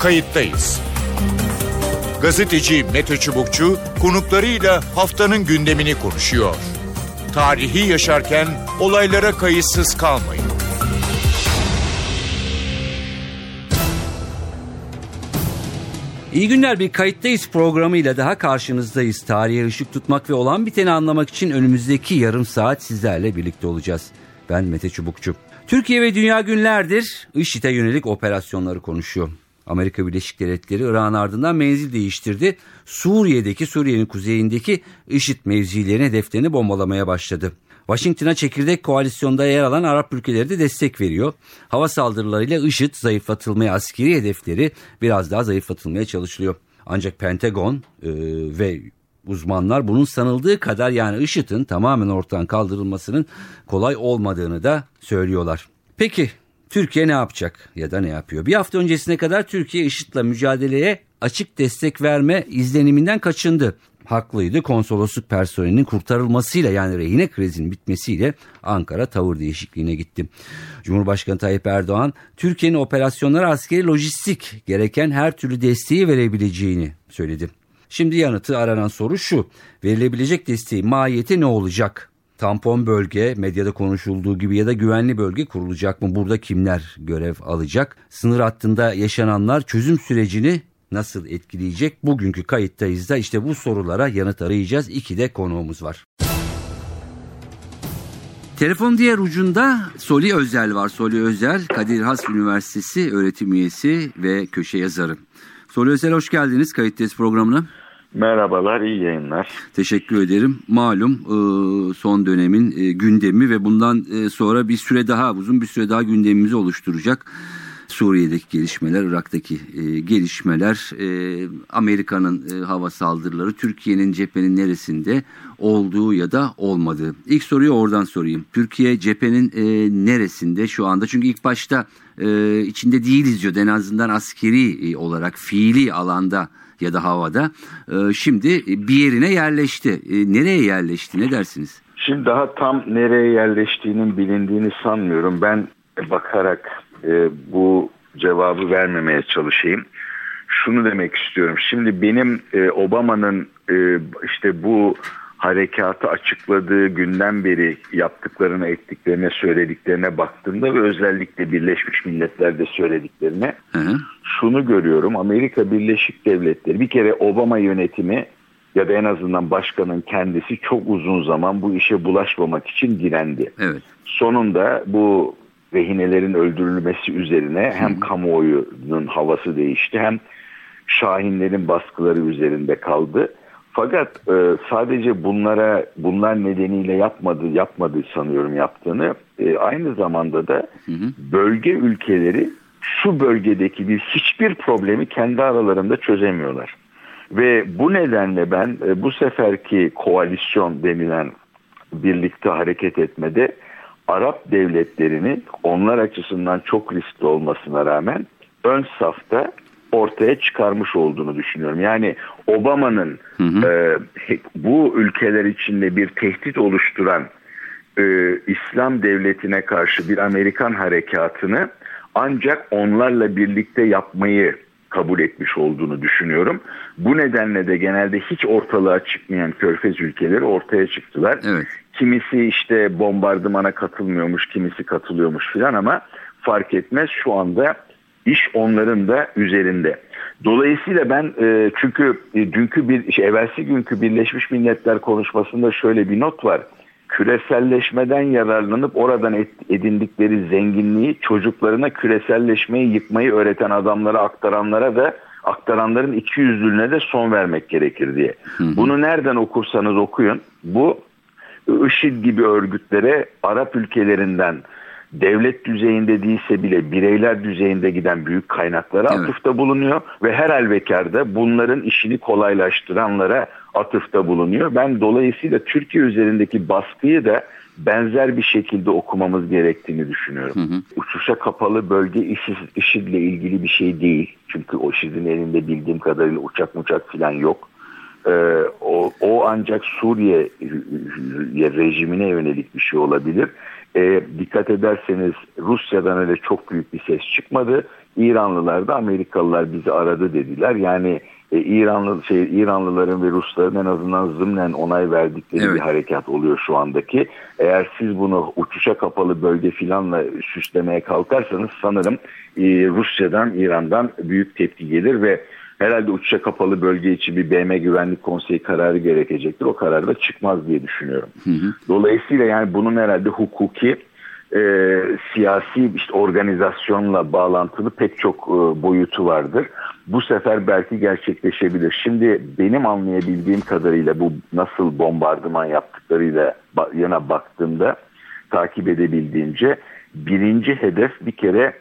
kayıttayız. Gazeteci Mete Çubukçu konuklarıyla haftanın gündemini konuşuyor. Tarihi yaşarken olaylara kayıtsız kalmayın. İyi günler bir kayıttayız programıyla daha karşınızdayız. Tarihe ışık tutmak ve olan biteni anlamak için önümüzdeki yarım saat sizlerle birlikte olacağız. Ben Mete Çubukçu. Türkiye ve dünya günlerdir IŞİD'e yönelik operasyonları konuşuyor. Amerika Birleşik Devletleri Irak'ın ardından menzil değiştirdi. Suriye'deki Suriye'nin kuzeyindeki IŞİD mevzilerini hedeflerini bombalamaya başladı. Washington'a çekirdek koalisyonda yer alan Arap ülkeleri de destek veriyor. Hava saldırılarıyla IŞİD zayıflatılmaya askeri hedefleri biraz daha zayıflatılmaya çalışılıyor. Ancak Pentagon e, ve uzmanlar bunun sanıldığı kadar yani IŞİD'in tamamen ortadan kaldırılmasının kolay olmadığını da söylüyorlar. Peki Türkiye ne yapacak ya da ne yapıyor? Bir hafta öncesine kadar Türkiye IŞİD'le mücadeleye açık destek verme izleniminden kaçındı. Haklıydı konsolosluk personelinin kurtarılmasıyla yani rehine krizinin bitmesiyle Ankara tavır değişikliğine gitti. Cumhurbaşkanı Tayyip Erdoğan Türkiye'nin operasyonlara askeri lojistik gereken her türlü desteği verebileceğini söyledi. Şimdi yanıtı aranan soru şu verilebilecek desteğin mahiyeti ne olacak? Tampon bölge medyada konuşulduğu gibi ya da güvenli bölge kurulacak mı? Burada kimler görev alacak? Sınır hattında yaşananlar çözüm sürecini nasıl etkileyecek? Bugünkü kayıttayız da işte bu sorulara yanıt arayacağız. İki de konuğumuz var. Telefon diğer ucunda Soli Özel var. Soli Özel, Kadir Has Üniversitesi öğretim üyesi ve köşe yazarı. Soli Özel hoş geldiniz kayıttayız programına. Merhabalar, iyi yayınlar. Teşekkür ederim. Malum e, son dönemin e, gündemi ve bundan e, sonra bir süre daha, uzun bir süre daha gündemimizi oluşturacak. Suriye'deki gelişmeler, Irak'taki gelişmeler, Amerika'nın hava saldırıları, Türkiye'nin cephenin neresinde olduğu ya da olmadığı. İlk soruyu oradan sorayım. Türkiye cephenin neresinde şu anda? Çünkü ilk başta içinde değiliz diyor. En azından askeri olarak fiili alanda ya da havada. Ee, şimdi bir yerine yerleşti. Ee, nereye yerleşti ne dersiniz? Şimdi daha tam nereye yerleştiğinin bilindiğini sanmıyorum. Ben bakarak e, bu cevabı vermemeye çalışayım. Şunu demek istiyorum. Şimdi benim e, Obama'nın e, işte bu harekatı açıkladığı günden beri yaptıklarına, ettiklerine, söylediklerine baktığımda ve özellikle Birleşmiş Milletler'de söylediklerine hı hı. şunu görüyorum. Amerika Birleşik Devletleri bir kere Obama yönetimi ya da en azından başkanın kendisi çok uzun zaman bu işe bulaşmamak için direndi. Evet. Sonunda bu rehinelerin öldürülmesi üzerine hem hı. kamuoyunun havası değişti hem Şahinlerin baskıları üzerinde kaldı fakat e, sadece bunlara bunlar nedeniyle yapmadı yapmadı sanıyorum yaptığını e, aynı zamanda da hı hı. bölge ülkeleri şu bölgedeki bir hiçbir problemi kendi aralarında çözemiyorlar. Ve bu nedenle ben e, bu seferki koalisyon denilen birlikte hareket etmede Arap devletlerini onlar açısından çok riskli olmasına rağmen ön safta ortaya çıkarmış olduğunu düşünüyorum. Yani Obama'nın E, bu ülkeler içinde bir tehdit oluşturan e, İslam devletine karşı bir Amerikan harekatını ancak onlarla birlikte yapmayı kabul etmiş olduğunu düşünüyorum. Bu nedenle de genelde hiç ortalığa çıkmayan körfez ülkeleri ortaya çıktılar. Evet. Kimisi işte bombardımana katılmıyormuş, kimisi katılıyormuş filan ama fark etmez şu anda iş onların da üzerinde. Dolayısıyla ben e, çünkü e, dünkü bir şey, evvelsi günkü Birleşmiş Milletler konuşmasında şöyle bir not var. Küreselleşmeden yararlanıp oradan edindikleri zenginliği çocuklarına küreselleşmeyi yıkmayı öğreten adamlara aktaranlara da aktaranların iki yüzlülüğüne de son vermek gerekir diye. Hı hı. Bunu nereden okursanız okuyun. Bu IŞİD gibi örgütlere Arap ülkelerinden devlet düzeyinde değilse bile bireyler düzeyinde giden büyük kaynaklara evet. atıfta bulunuyor ve her halükarda bunların işini kolaylaştıranlara atıfta bulunuyor. Ben dolayısıyla Türkiye üzerindeki baskıyı da benzer bir şekilde okumamız gerektiğini düşünüyorum. Hı hı. Uçuşa kapalı bölge IŞİD, IŞİD'le ilgili bir şey değil. Çünkü o IŞİD'in elinde bildiğim kadarıyla uçak uçak falan yok. Ee, o, o ancak Suriye rejimine yönelik bir şey olabilir. E, dikkat ederseniz Rusya'dan öyle çok büyük bir ses çıkmadı. İranlılar da Amerikalılar bizi aradı dediler. Yani e, İranlı şey İranlıların ve Rusların en azından zımnen onay verdikleri evet. bir harekat oluyor şu andaki. Eğer siz bunu uçuşa kapalı bölge filanla süslemeye kalkarsanız sanırım e, Rusya'dan İran'dan büyük tepki gelir ve herhalde uçuşa kapalı bölge için bir BM Güvenlik Konseyi kararı gerekecektir. O karar da çıkmaz diye düşünüyorum. Hı hı. Dolayısıyla yani bunun herhalde hukuki e, siyasi işte organizasyonla bağlantılı pek çok e, boyutu vardır. Bu sefer belki gerçekleşebilir. Şimdi benim anlayabildiğim kadarıyla bu nasıl bombardıman yaptıklarıyla yana baktığımda takip edebildiğimce birinci hedef bir kere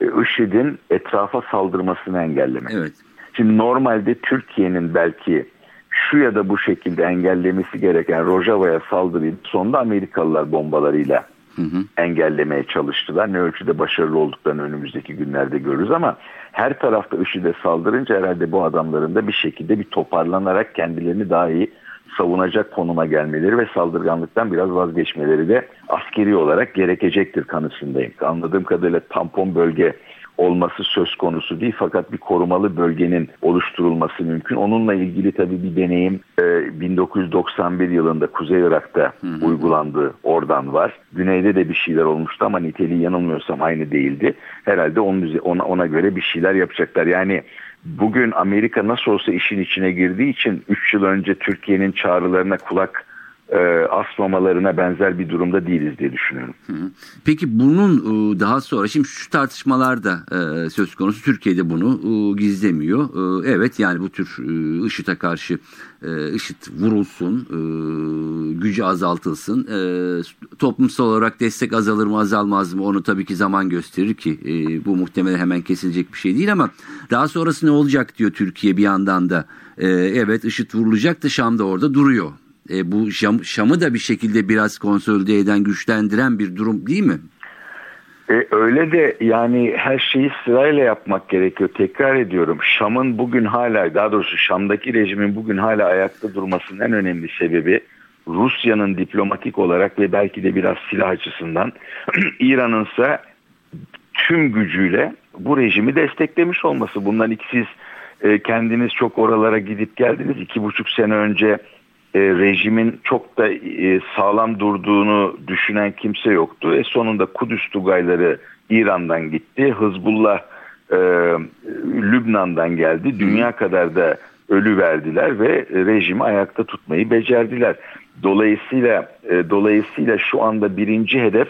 e, IŞİD'in etrafa saldırmasını engellemek. Evet. Şimdi normalde Türkiye'nin belki şu ya da bu şekilde engellemesi gereken Rojava'ya saldırıyı sonunda Amerikalılar bombalarıyla hı hı. engellemeye çalıştılar. Ne ölçüde başarılı olduklarını önümüzdeki günlerde görürüz ama her tarafta IŞİD'e saldırınca herhalde bu adamların da bir şekilde bir toparlanarak kendilerini daha iyi savunacak konuma gelmeleri ve saldırganlıktan biraz vazgeçmeleri de askeri olarak gerekecektir kanısındayım. Anladığım kadarıyla tampon bölge olması söz konusu değil fakat bir korumalı bölgenin oluşturulması mümkün. Onunla ilgili tabii bir deneyim e, 1991 yılında Kuzey Irak'ta hı hı. uygulandı. Oradan var. Güneyde de bir şeyler olmuştu ama niteliği yanılmıyorsam aynı değildi. Herhalde onun, ona, ona göre bir şeyler yapacaklar. Yani bugün Amerika nasıl olsa işin içine girdiği için 3 yıl önce Türkiye'nin çağrılarına kulak e, asmamalarına benzer bir durumda değiliz diye düşünüyorum. Peki bunun e, daha sonra şimdi şu tartışmalar da e, söz konusu Türkiye'de bunu e, gizlemiyor. Evet yani bu tür IŞİD'e karşı IŞİD vurulsun, gücü azaltılsın. Toplumsal olarak destek azalır mı azalmaz mı onu tabii ki zaman gösterir ki bu muhtemelen hemen kesilecek bir şey değil ama daha sonrası ne olacak diyor Türkiye bir yandan da. Evet IŞİD vurulacak da Şam da orada duruyor e, bu Şam, Şam'ı da bir şekilde biraz konsolide eden, güçlendiren bir durum değil mi? E, öyle de yani her şeyi sırayla yapmak gerekiyor. Tekrar ediyorum Şam'ın bugün hala daha doğrusu Şam'daki rejimin bugün hala ayakta durmasının en önemli sebebi Rusya'nın diplomatik olarak ve belki de biraz silah açısından İran'ın ise tüm gücüyle bu rejimi desteklemiş olması. Bundan ilk siz e, kendiniz çok oralara gidip geldiniz. iki buçuk sene önce e, rejimin çok da e, sağlam durduğunu düşünen kimse yoktu. E, sonunda Kudüs Tugayları İran'dan gitti. Hızbullah e, Lübnan'dan geldi. Dünya kadar da ölü verdiler ve rejimi ayakta tutmayı becerdiler. Dolayısıyla e, dolayısıyla şu anda birinci hedef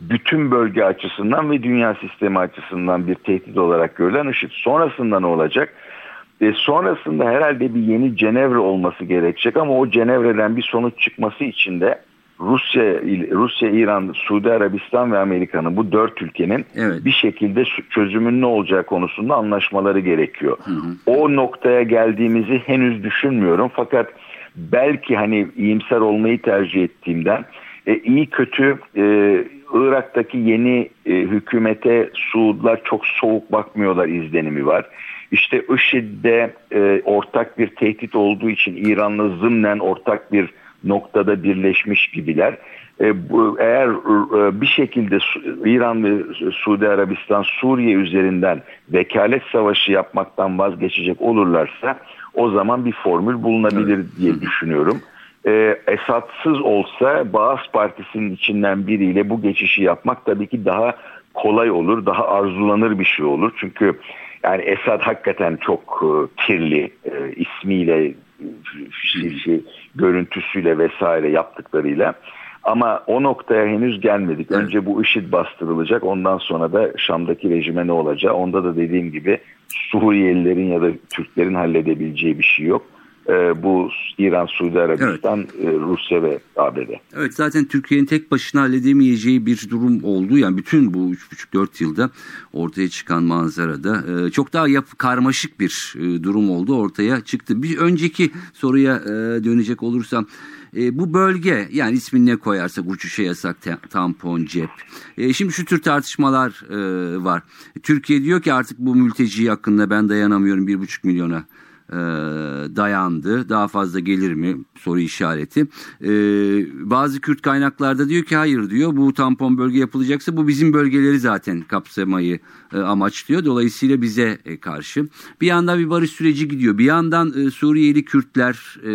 bütün bölge açısından ve dünya sistemi açısından bir tehdit olarak görülen IŞİD. Sonrasında ne olacak? E, sonrasında herhalde bir yeni Cenevre olması gerekecek ama o Cenevre'den bir sonuç çıkması için de Rusya, Rusya, İran, Suudi Arabistan ve Amerika'nın bu dört ülkenin evet. bir şekilde çözümün ne olacağı konusunda anlaşmaları gerekiyor. Hı hı. O noktaya geldiğimizi henüz düşünmüyorum fakat belki hani iyimser olmayı tercih ettiğimden e, iyi kötü e, Irak'taki yeni e, hükümete Suudlar çok soğuk bakmıyorlar izlenimi var. İşte IŞİD'de e, ortak bir tehdit olduğu için İran'la zımnen ortak bir noktada birleşmiş gibiler. E, bu, eğer e, bir şekilde İran ve Suudi Arabistan Suriye üzerinden vekalet savaşı yapmaktan vazgeçecek olurlarsa o zaman bir formül bulunabilir diye düşünüyorum. E, Esadsız olsa Baas Partisi'nin içinden biriyle bu geçişi yapmak tabii ki daha kolay olur, daha arzulanır bir şey olur. Çünkü yani Esad hakikaten çok e, kirli e, ismiyle, şey, şey, görüntüsüyle vesaire yaptıklarıyla. Ama o noktaya henüz gelmedik. Önce bu IŞİD bastırılacak. Ondan sonra da Şam'daki rejime ne olacak? Onda da dediğim gibi Suriyelilerin ya da Türklerin halledebileceği bir şey yok. Ee, bu İran, Suudi Arabistan, evet. E, Rusya ve ABD. Evet zaten Türkiye'nin tek başına halledemeyeceği bir durum oldu. Yani bütün bu 3,5-4 yılda ortaya çıkan manzarada e, çok daha yapı karmaşık bir e, durum oldu ortaya çıktı. Bir önceki soruya dönecek olursam bu bölge yani ismini ne koyarsak uçuşa yasak tampon cep. şimdi şu tür tartışmalar var. Türkiye diyor ki artık bu mülteci hakkında ben dayanamıyorum bir buçuk milyona e, dayandı. Daha fazla gelir mi? Soru işareti. E, bazı Kürt kaynaklarda diyor ki hayır diyor. Bu tampon bölge yapılacaksa bu bizim bölgeleri zaten kapsamayı e, amaçlıyor. Dolayısıyla bize e, karşı. Bir yandan bir barış süreci gidiyor. Bir yandan e, Suriyeli Kürtler e,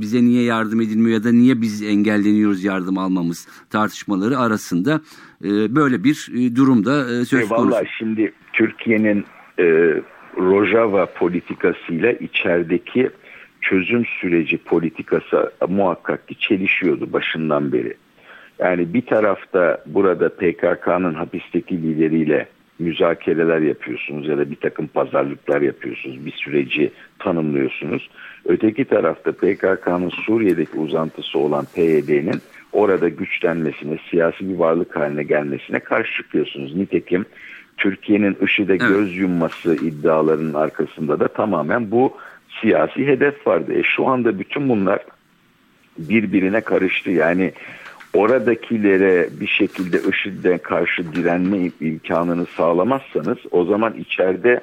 bize niye yardım edilmiyor ya da niye biz engelleniyoruz yardım almamız tartışmaları arasında e, böyle bir e, durumda e, söz konusu. Valla şimdi Türkiye'nin e, Rojava politikasıyla içerideki çözüm süreci politikası muhakkak ki çelişiyordu başından beri. Yani bir tarafta burada PKK'nın hapisteki lideriyle müzakereler yapıyorsunuz ya da bir takım pazarlıklar yapıyorsunuz. Bir süreci tanımlıyorsunuz. Öteki tarafta PKK'nın Suriye'deki uzantısı olan PYD'nin orada güçlenmesine, siyasi bir varlık haline gelmesine karşı çıkıyorsunuz. Nitekim Türkiye'nin IŞİD'e evet. göz yumması iddialarının arkasında da tamamen bu siyasi hedef vardı. E şu anda bütün bunlar birbirine karıştı. Yani oradakilere bir şekilde IŞİD'e karşı direnme imkanını sağlamazsanız o zaman içeride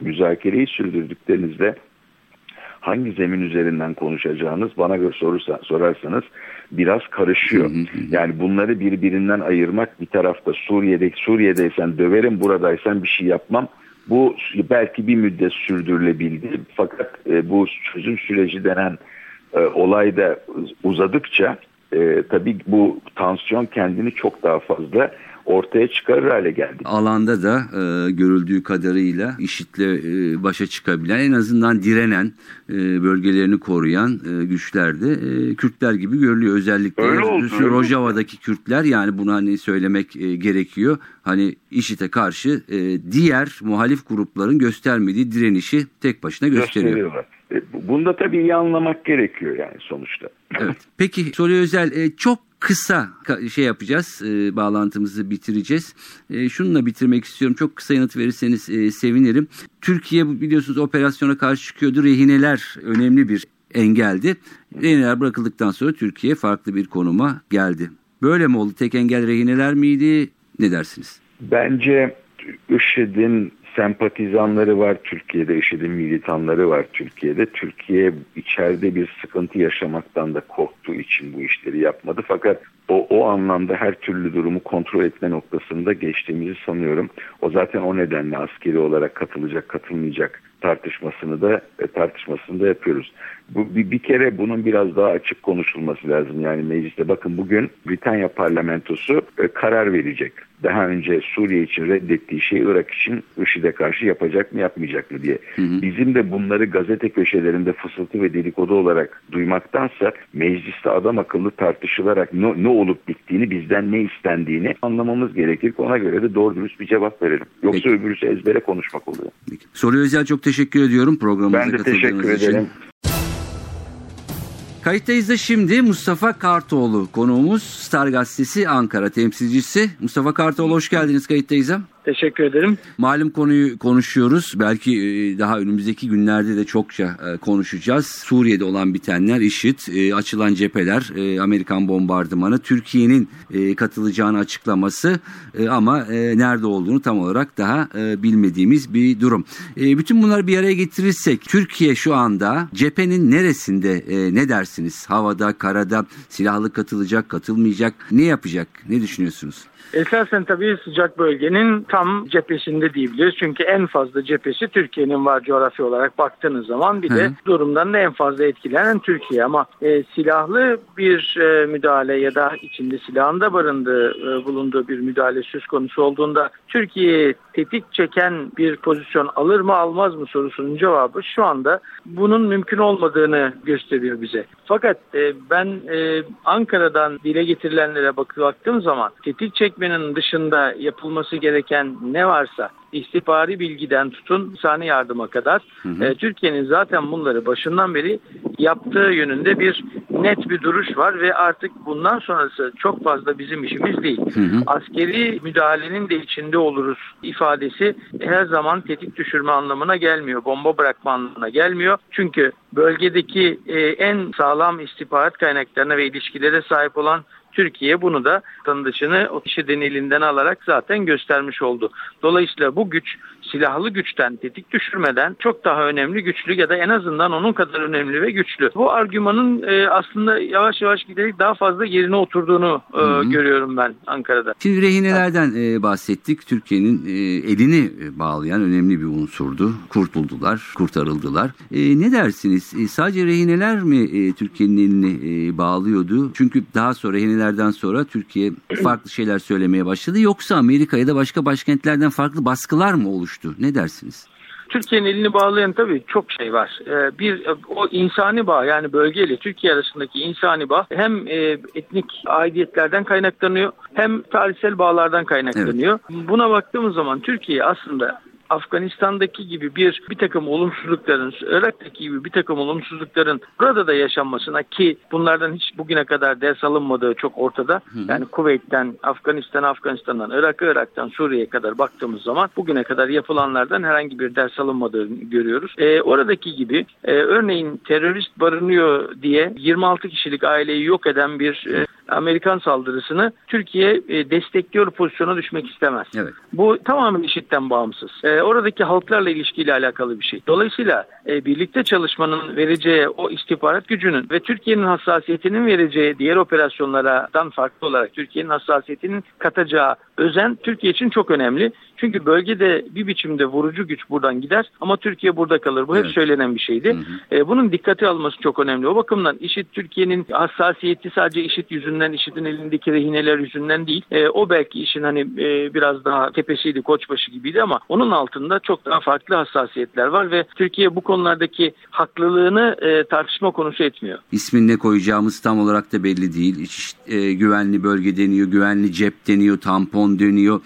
müzakereyi sürdürdüklerinizde hangi zemin üzerinden konuşacağınız bana göre sorursa, sorarsanız biraz karışıyor. Yani bunları birbirinden ayırmak bir tarafta Suriye'de Suriye'deysen döverim buradaysan bir şey yapmam. Bu belki bir müddet sürdürülebildi. Fakat e, bu çözüm süreci denen e, olay da uzadıkça e, tabii bu tansiyon kendini çok daha fazla ortaya çıkarır hale geldi. Alanda da e, görüldüğü kadarıyla IŞİD'le e, başa çıkabilen en azından direnen e, bölgelerini koruyan e, güçler de e, Kürtler gibi görülüyor. Özellikle öyle oldu, Rojava'daki öyle. Kürtler yani bunu hani söylemek e, gerekiyor. Hani IŞİD'e karşı e, diğer muhalif grupların göstermediği direnişi tek başına gösteriyor. E, Bunda tabii iyi anlamak gerekiyor yani sonuçta. Evet. Peki Soru Özel e, çok kısa şey yapacağız, e, bağlantımızı bitireceğiz. E, şununla bitirmek istiyorum. Çok kısa yanıt verirseniz e, sevinirim. Türkiye biliyorsunuz operasyona karşı çıkıyordu. Rehineler önemli bir engeldi. Rehineler bırakıldıktan sonra Türkiye farklı bir konuma geldi. Böyle mi oldu? Tek engel rehineler miydi? Ne dersiniz? Bence IŞİD'in sempatizanları var Türkiye'de, IŞİD'in militanları var Türkiye'de. Türkiye içeride bir sıkıntı yaşamaktan da korktuğu için bu işleri yapmadı. Fakat o, o anlamda her türlü durumu kontrol etme noktasında geçtiğimizi sanıyorum. O zaten o nedenle askeri olarak katılacak, katılmayacak tartışmasını da e, tartışmasını da yapıyoruz. Bu bir, bir kere bunun biraz daha açık konuşulması lazım. Yani mecliste bakın bugün Britanya parlamentosu e, karar verecek. Daha önce Suriye için reddettiği şey Irak için IŞİD'e karşı yapacak mı yapmayacak mı diye. Hı hı. Bizim de bunları gazete köşelerinde fısıltı ve dedikodu olarak duymaktansa mecliste adam akıllı tartışılarak ne, ne olup bittiğini bizden ne istendiğini anlamamız gerekir. Ona göre de doğru dürüst bir cevap verelim. Yoksa Peki. öbürüsü ezbere konuşmak oluyor. Peki. Soru Özel çok teşekkür ediyorum programımıza Ben de teşekkür için. ederim. Kayıttayız da şimdi Mustafa Kartoğlu konuğumuz Star Gazetesi Ankara temsilcisi. Mustafa Kartoğlu hoş geldiniz kayıttayız. Teşekkür ederim. Malum konuyu konuşuyoruz. Belki e, daha önümüzdeki günlerde de çokça e, konuşacağız. Suriye'de olan bitenler, IŞİD, e, açılan cepheler, Amerikan bombardımanı, Türkiye'nin katılacağını açıklaması ama nerede olduğunu tam olarak daha bilmediğimiz bir durum. Bütün bunları bir araya getirirsek Türkiye şu anda cephenin neresinde ne dersiniz? Havada, karada, silahlı katılacak, katılmayacak ne yapacak? Ne düşünüyorsunuz? Esasen tabii sıcak bölgenin tam cephesinde diyebiliriz. Çünkü en fazla cephesi Türkiye'nin var coğrafya olarak baktığınız zaman bir de Hı. durumdan da en fazla etkilenen Türkiye. Ama e, silahlı bir e, müdahale ya da içinde silahın da barındığı, e, bulunduğu bir müdahale söz konusu olduğunda Türkiye tetik çeken bir pozisyon alır mı almaz mı sorusunun cevabı şu anda bunun mümkün olmadığını gösteriyor bize. Fakat e, ben e, Ankara'dan dile getirilenlere baktığım zaman tetik çekmenin dışında yapılması gereken ne varsa istihbari bilgiden tutun insani yardıma kadar e, Türkiye'nin zaten bunları başından beri yaptığı yönünde bir net bir duruş var ve artık bundan sonrası çok fazla bizim işimiz değil. Hı hı. Askeri müdahalenin de içinde oluruz ifadesi her zaman tetik düşürme anlamına gelmiyor. Bomba bırakma anlamına gelmiyor. Çünkü bölgedeki e, en sağlam istihbarat kaynaklarına ve ilişkilere sahip olan Türkiye bunu da tanıdışını o kişinin elinden alarak zaten göstermiş oldu. Dolayısıyla bu güç silahlı güçten tetik düşürmeden çok daha önemli güçlü ya da en azından onun kadar önemli ve güçlü. Bu argümanın e, aslında yavaş yavaş giderek daha fazla yerine oturduğunu e, görüyorum ben Ankara'da. Şimdi rehinelerden e, bahsettik. Türkiye'nin e, elini bağlayan önemli bir unsurdu. Kurtuldular, kurtarıldılar. E, ne dersiniz? E, sadece rehineler mi e, Türkiye'nin elini e, bağlıyordu? Çünkü daha sonra rehinelerden sonra Türkiye farklı şeyler söylemeye başladı. Yoksa Amerika ya da başka başkentlerden farklı baskılar mı oluştu? Ne dersiniz? Türkiye'nin elini bağlayan tabii çok şey var. Ee, bir o insani bağ yani bölgeyle Türkiye arasındaki insani bağ hem e, etnik aidiyetlerden kaynaklanıyor hem tarihsel bağlardan kaynaklanıyor. Evet. Buna baktığımız zaman Türkiye aslında Afganistan'daki gibi bir bir takım olumsuzlukların, Irak'taki gibi bir takım olumsuzlukların burada da yaşanmasına ki bunlardan hiç bugüne kadar ders alınmadığı çok ortada. Hı. Yani Kuveyt'ten, Afganistan, Afganistan'dan, Irak'a, Irak'tan Suriye'ye kadar baktığımız zaman bugüne kadar yapılanlardan herhangi bir ders alınmadığını görüyoruz. Ee, oradaki gibi e, örneğin terörist barınıyor diye 26 kişilik aileyi yok eden bir e, Amerikan saldırısını Türkiye e, destekliyor pozisyona düşmek istemez. Evet. Bu tamamen işitten bağımsız. E, oradaki halklarla ilişkiyle alakalı bir şey. Dolayısıyla e, birlikte çalışmanın vereceği o istihbarat gücünün ve Türkiye'nin hassasiyetinin vereceği diğer operasyonlardan farklı olarak Türkiye'nin hassasiyetinin katacağı özen Türkiye için çok önemli. Çünkü bölgede bir biçimde vurucu güç buradan gider ama Türkiye burada kalır. Bu hep evet. söylenen bir şeydi. Hı hı. E, bunun dikkate alması çok önemli. O bakımdan IŞİD Türkiye'nin hassasiyeti sadece IŞİD yüzünden, IŞİD'in elindeki rehineler yüzünden değil. E, o belki işin hani e, biraz daha tepesiydi, koçbaşı gibiydi ama onun altında çok daha farklı hassasiyetler var ve Türkiye bu konulardaki haklılığını tartışma konusu etmiyor. İsmin ne koyacağımız tam olarak da belli değil. İç, e, güvenli bölge deniyor, güvenli cep deniyor, tampon deniyor.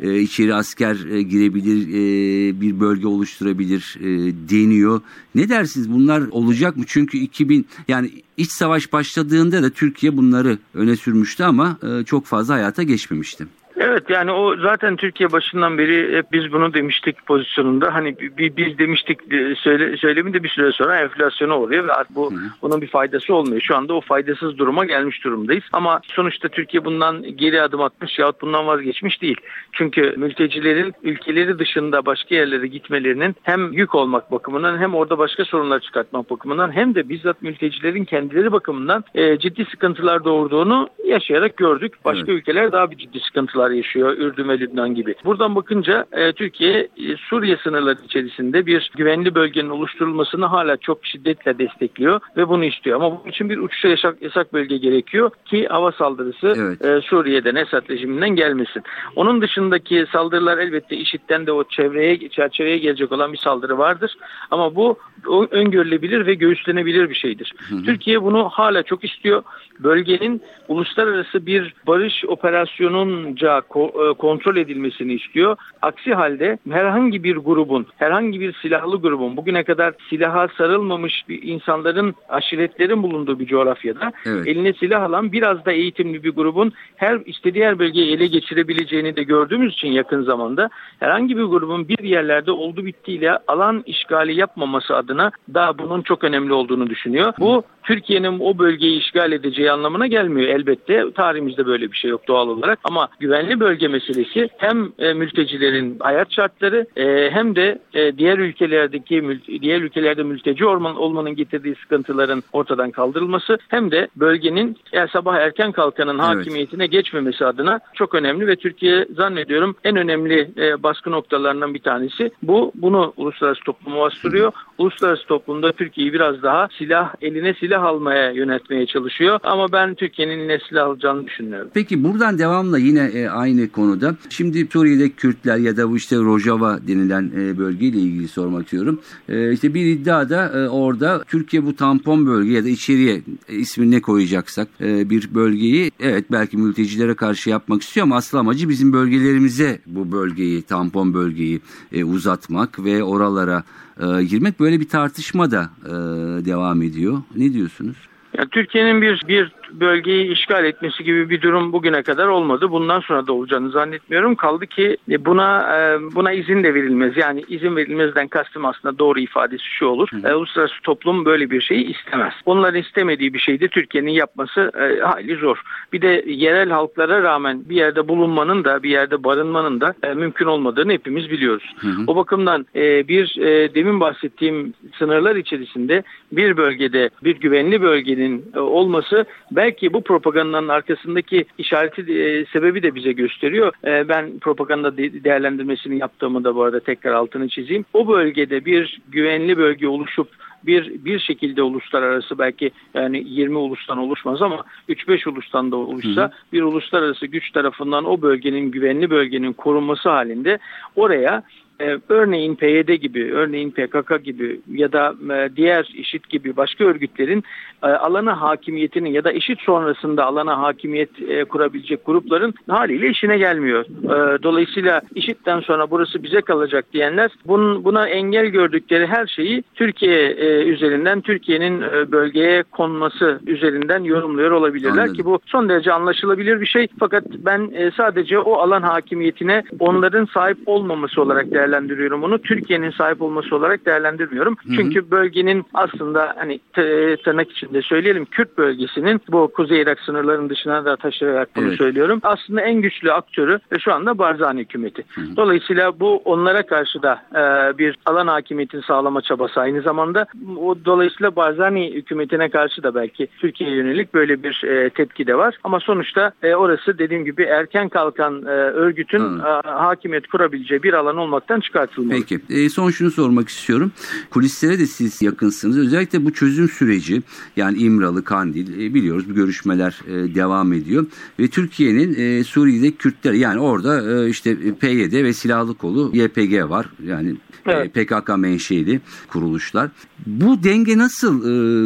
E, içeri asker e, girebilir, e, bir bölge oluşturabilir e, deniyor. Ne dersiniz bunlar olacak mı? Çünkü 2000 yani iç savaş başladığında da Türkiye bunları öne sürmüştü ama e, çok fazla hayata geçmemişti. Evet yani o zaten Türkiye başından beri hep biz bunu demiştik pozisyonunda. Hani biz demiştik e, söyle, söylemi de bir süre sonra enflasyona oluyor ve bu bunun bir faydası olmuyor. Şu anda o faydasız duruma gelmiş durumdayız. Ama sonuçta Türkiye bundan geri adım atmış yahut bundan vazgeçmiş değil. Çünkü mültecilerin ülkeleri dışında başka yerlere gitmelerinin hem yük olmak bakımından hem orada başka sorunlar çıkartmak bakımından hem de bizzat mültecilerin kendileri bakımından e, ciddi sıkıntılar doğurduğunu yaşayarak gördük. Başka evet. ülkeler daha bir ciddi sıkıntılar sorunlar yaşıyor Ürdün ve Lübnan gibi. Buradan bakınca e, Türkiye e, Suriye sınırları içerisinde bir güvenli bölgenin oluşturulmasını hala çok şiddetle destekliyor ve bunu istiyor. Ama bunun için bir uçuşa yasak, yasak bölge gerekiyor ki hava saldırısı evet. e, Suriye'den Esad rejiminden gelmesin. Onun dışındaki saldırılar elbette IŞİD'den de o çevreye çerçeveye gelecek olan bir saldırı vardır. Ama bu öngörülebilir ve göğüslenebilir bir şeydir. Hı hı. Türkiye bunu hala çok istiyor. Bölgenin uluslararası bir barış operasyonunca e, kontrol edilmesini istiyor. Aksi halde herhangi bir grubun, herhangi bir silahlı grubun bugüne kadar silaha sarılmamış bir insanların, aşiretlerin bulunduğu bir coğrafyada evet. eline silah alan biraz da eğitimli bir grubun her istediği her bölgeyi ele geçirebileceğini de gördüğümüz için yakın zamanda herhangi bir grubun bir yerlerde oldu bittiyle alan işgali yapmaması adına da bunun çok önemli olduğunu düşünüyor. Bu Türkiye'nin o bölgeyi işgal edeceği anlamına gelmiyor elbette. Tarihimizde böyle bir şey yok doğal olarak ama güvenli bölge meselesi hem e, mültecilerin hayat şartları e, hem de e, diğer ülkelerdeki diğer ülkelerde mülteci olman, olmanın getirdiği sıkıntıların ortadan kaldırılması hem de bölgenin yani sabah erken kalkanın evet. hakimiyetine geçmemesi adına çok önemli ve Türkiye zannediyorum en önemli e, baskı noktalarından bir tanesi bu. Bunu uluslararası topluma bastırıyor. Uluslararası toplumda Türkiye'yi biraz daha silah eline silah almaya yönetmeye çalışıyor. Ama ben Türkiye'nin yine silah alacağını düşünüyorum. Peki buradan devamla yine e, aynı konuda. Şimdi Suriye'de Kürtler ya da bu işte Rojava denilen e, bölgeyle ilgili sormak istiyorum. E, işte bir iddia da e, orada Türkiye bu tampon bölge ya da içeriye e, ismini ne koyacaksak e, bir bölgeyi evet belki mültecilere karşı yapmak istiyor ama asıl amacı bizim bölgelerimize bu bölgeyi tampon bölgeyi e, uzatmak ve oralara e, girmek böyle bir tartışma da e, devam ediyor. Ne diyorsunuz? Türkiye'nin bir bir bölgeyi işgal etmesi gibi bir durum bugüne kadar olmadı. Bundan sonra da olacağını zannetmiyorum. Kaldı ki e, buna e, buna izin de verilmez. Yani izin verilmezden kastım aslında doğru ifadesi şu olur. Hı. Uluslararası toplum böyle bir şeyi istemez. Onların istemediği bir şeyi de Türkiye'nin yapması e, hayli zor. Bir de yerel halklara rağmen bir yerde bulunmanın da bir yerde barınmanın da e, mümkün olmadığını hepimiz biliyoruz. Hı hı. O bakımdan e, bir e, demin bahsettiğim sınırlar içerisinde bir bölgede bir güvenli bölgenin e, olması belki bu propagandanın arkasındaki işareti e, sebebi de bize gösteriyor. E, ben propaganda de, değerlendirmesini yaptığımı da bu arada tekrar altını çizeyim. O bölgede bir güvenli bölge oluşup bir bir şekilde uluslararası belki yani 20 ulustan oluşmaz ama 3-5 ulustan da oluşsa hı hı. bir uluslararası güç tarafından o bölgenin güvenli bölgenin korunması halinde oraya örneğin PYD gibi, örneğin PKK gibi ya da e, diğer IŞİD gibi başka örgütlerin e, alana hakimiyetinin ya da IŞİD sonrasında alana hakimiyet e, kurabilecek grupların haliyle işine gelmiyor. Dolayısıyla IŞİD'den sonra burası bize kalacak diyenler bunun, buna engel gördükleri her şeyi Türkiye üzerinden, Türkiye'nin bölgeye konması üzerinden yorumluyor olabilirler Anladım. ki bu son derece anlaşılabilir bir şey. Fakat ben sadece o alan hakimiyetine onların sahip olmaması olarak değerlendiriyorum değerlendiriyorum onu. Türkiye'nin sahip olması olarak değerlendirmiyorum. Hı hı. Çünkü bölgenin aslında hani tırnak içinde söyleyelim Kürt bölgesinin bu Kuzey Irak sınırlarının dışına da taşıyarak bunu evet. söylüyorum. Aslında en güçlü aktörü şu anda Barzani hükümeti. Hı hı. Dolayısıyla bu onlara karşı da e, bir alan hakimiyetini sağlama çabası aynı zamanda. O, dolayısıyla Barzani hükümetine karşı da belki Türkiye'ye yönelik böyle bir e, tepki de var. Ama sonuçta e, orası dediğim gibi erken kalkan e, örgütün e, hakimiyet kurabileceği bir alan olmaktan gözden çıkartılmalı. Peki. E, son şunu sormak istiyorum. Kulislere de siz yakınsınız. Özellikle bu çözüm süreci yani İmralı, Kandil e, biliyoruz bu görüşmeler e, devam ediyor. Ve Türkiye'nin e, Suriye'de Kürtler yani orada e, işte PYD ve silahlı kolu YPG var. Yani e, evet. e, PKK menşeli kuruluşlar. Bu denge nasıl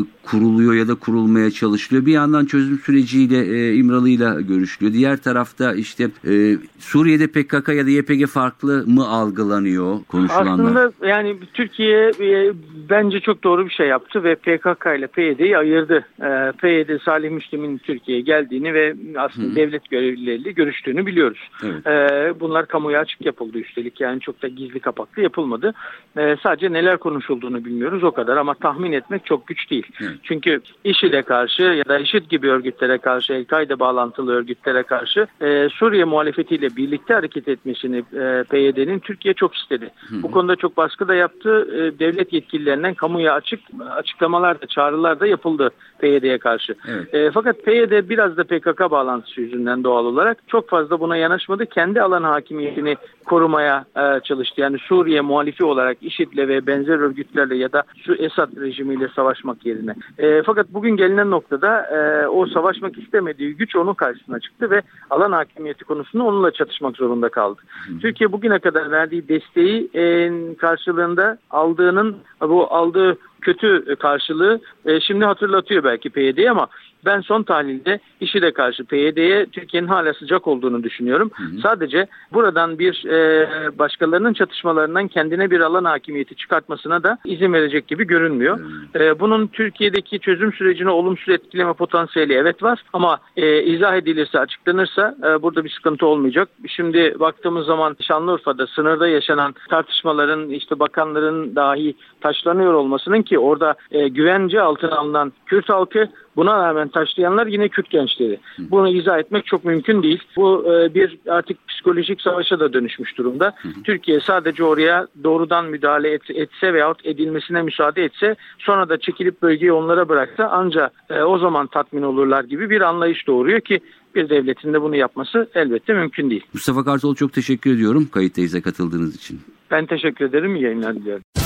e, kuruluyor ya da kurulmaya çalışılıyor? Bir yandan çözüm süreciyle e, İmralı'yla görüşülüyor. Diğer tarafta işte e, Suriye'de PKK ya da YPG farklı mı algılanıyor konuşulanlar? Aslında yani Türkiye e, bence çok doğru bir şey yaptı ve PKK ile PYD'yi ayırdı. E, PYD Salih Müslim'in Türkiye'ye geldiğini ve aslında Hı. devlet görevlileriyle görüştüğünü biliyoruz. Evet. E, bunlar kamuya açık yapıldı üstelik yani çok da gizli kapaklı yapılmadı. E, sadece neler konuşulduğunu bilmiyoruz o kadar ama tahmin etmek çok güç değil. Evet. Çünkü IŞİD'e karşı ya da IŞİD gibi örgütlere karşı, El-Kaide bağlantılı örgütlere karşı e, Suriye muhalefetiyle birlikte hareket etmesini e, PYD'nin Türkiye çok istedi. Hı hı. Bu konuda çok baskı da yaptı. E, devlet yetkililerinden kamuya açık açıklamalar da çağrılar da yapıldı PYD'ye karşı. Evet. E, fakat PYD biraz da PKK bağlantısı yüzünden doğal olarak çok fazla buna yanaşmadı. Kendi alan hakimiyetini korumaya e, çalıştı. Yani Suriye muhalifi olarak IŞİD'le ve benzer örgütlerle ya da şu Esad rejimiyle savaşmak yerine. E, fakat bugün gelinen noktada e, o savaşmak istemediği güç onun karşısına çıktı ve alan hakimiyeti konusunda onunla çatışmak zorunda kaldı. Hı. Türkiye bugüne kadar verdiği desteği e, karşılığında aldığının bu aldığı kötü karşılığı e, şimdi hatırlatıyor belki PYD ama ben son tahlilde IŞİD'e karşı PYD'ye Türkiye'nin hala sıcak olduğunu düşünüyorum. Hı hı. Sadece buradan bir e, başkalarının çatışmalarından kendine bir alan hakimiyeti çıkartmasına da izin verecek gibi görünmüyor. E, bunun Türkiye'deki çözüm sürecini olumsuz etkileme potansiyeli evet var ama e, izah edilirse açıklanırsa e, burada bir sıkıntı olmayacak. Şimdi baktığımız zaman Şanlıurfa'da sınırda yaşanan tartışmaların işte bakanların dahi taşlanıyor olmasının ki orada e, güvence altına alınan Kürt halkı Buna rağmen taşlayanlar yine Kürt gençleri. Bunu izah etmek çok mümkün değil. Bu e, bir artık psikolojik savaşa da dönüşmüş durumda. Türkiye sadece oraya doğrudan müdahale et, etse veyahut edilmesine müsaade etse sonra da çekilip bölgeyi onlara bıraksa ancak e, o zaman tatmin olurlar gibi bir anlayış doğuruyor ki bir devletin de bunu yapması elbette mümkün değil. Mustafa Kartal çok teşekkür ediyorum kayıttayıza katıldığınız için. Ben teşekkür ederim. İyi yayınlar diliyorum.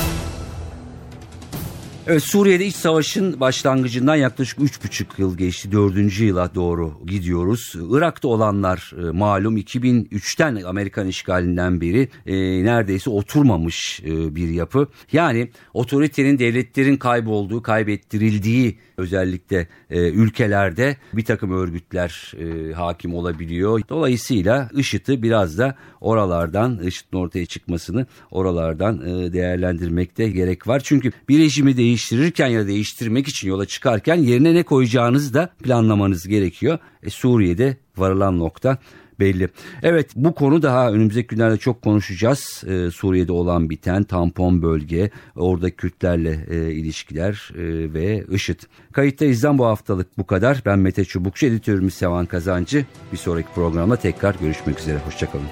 Evet, Suriye'de iç savaşın başlangıcından yaklaşık 3,5 yıl geçti. 4. yıla doğru gidiyoruz. Irak'ta olanlar e, malum 2003'ten Amerikan işgalinden beri e, neredeyse oturmamış e, bir yapı. Yani otoritenin devletlerin kaybolduğu, kaybettirildiği özellikle e, ülkelerde bir takım örgütler e, hakim olabiliyor. Dolayısıyla IŞİD'i biraz da oralardan, IŞİD'in ortaya çıkmasını oralardan e, değerlendirmekte gerek var. Çünkü bir rejimi değiş değiştirirken ya değiştirmek için yola çıkarken yerine ne koyacağınızı da planlamanız gerekiyor. E, Suriye'de varılan nokta belli. Evet bu konu daha önümüzdeki günlerde çok konuşacağız. Ee, Suriye'de olan biten tampon bölge, orada Kürtlerle e, ilişkiler e, ve IŞİD. Kayıttayızdan bu haftalık bu kadar. Ben Mete Çubukçu, editörümüz Sevan Kazancı. Bir sonraki programda tekrar görüşmek üzere. Hoşçakalın.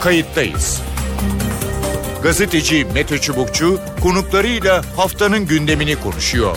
Kayıttayız. Gazeteci Mete Çubukçu konuklarıyla haftanın gündemini konuşuyor.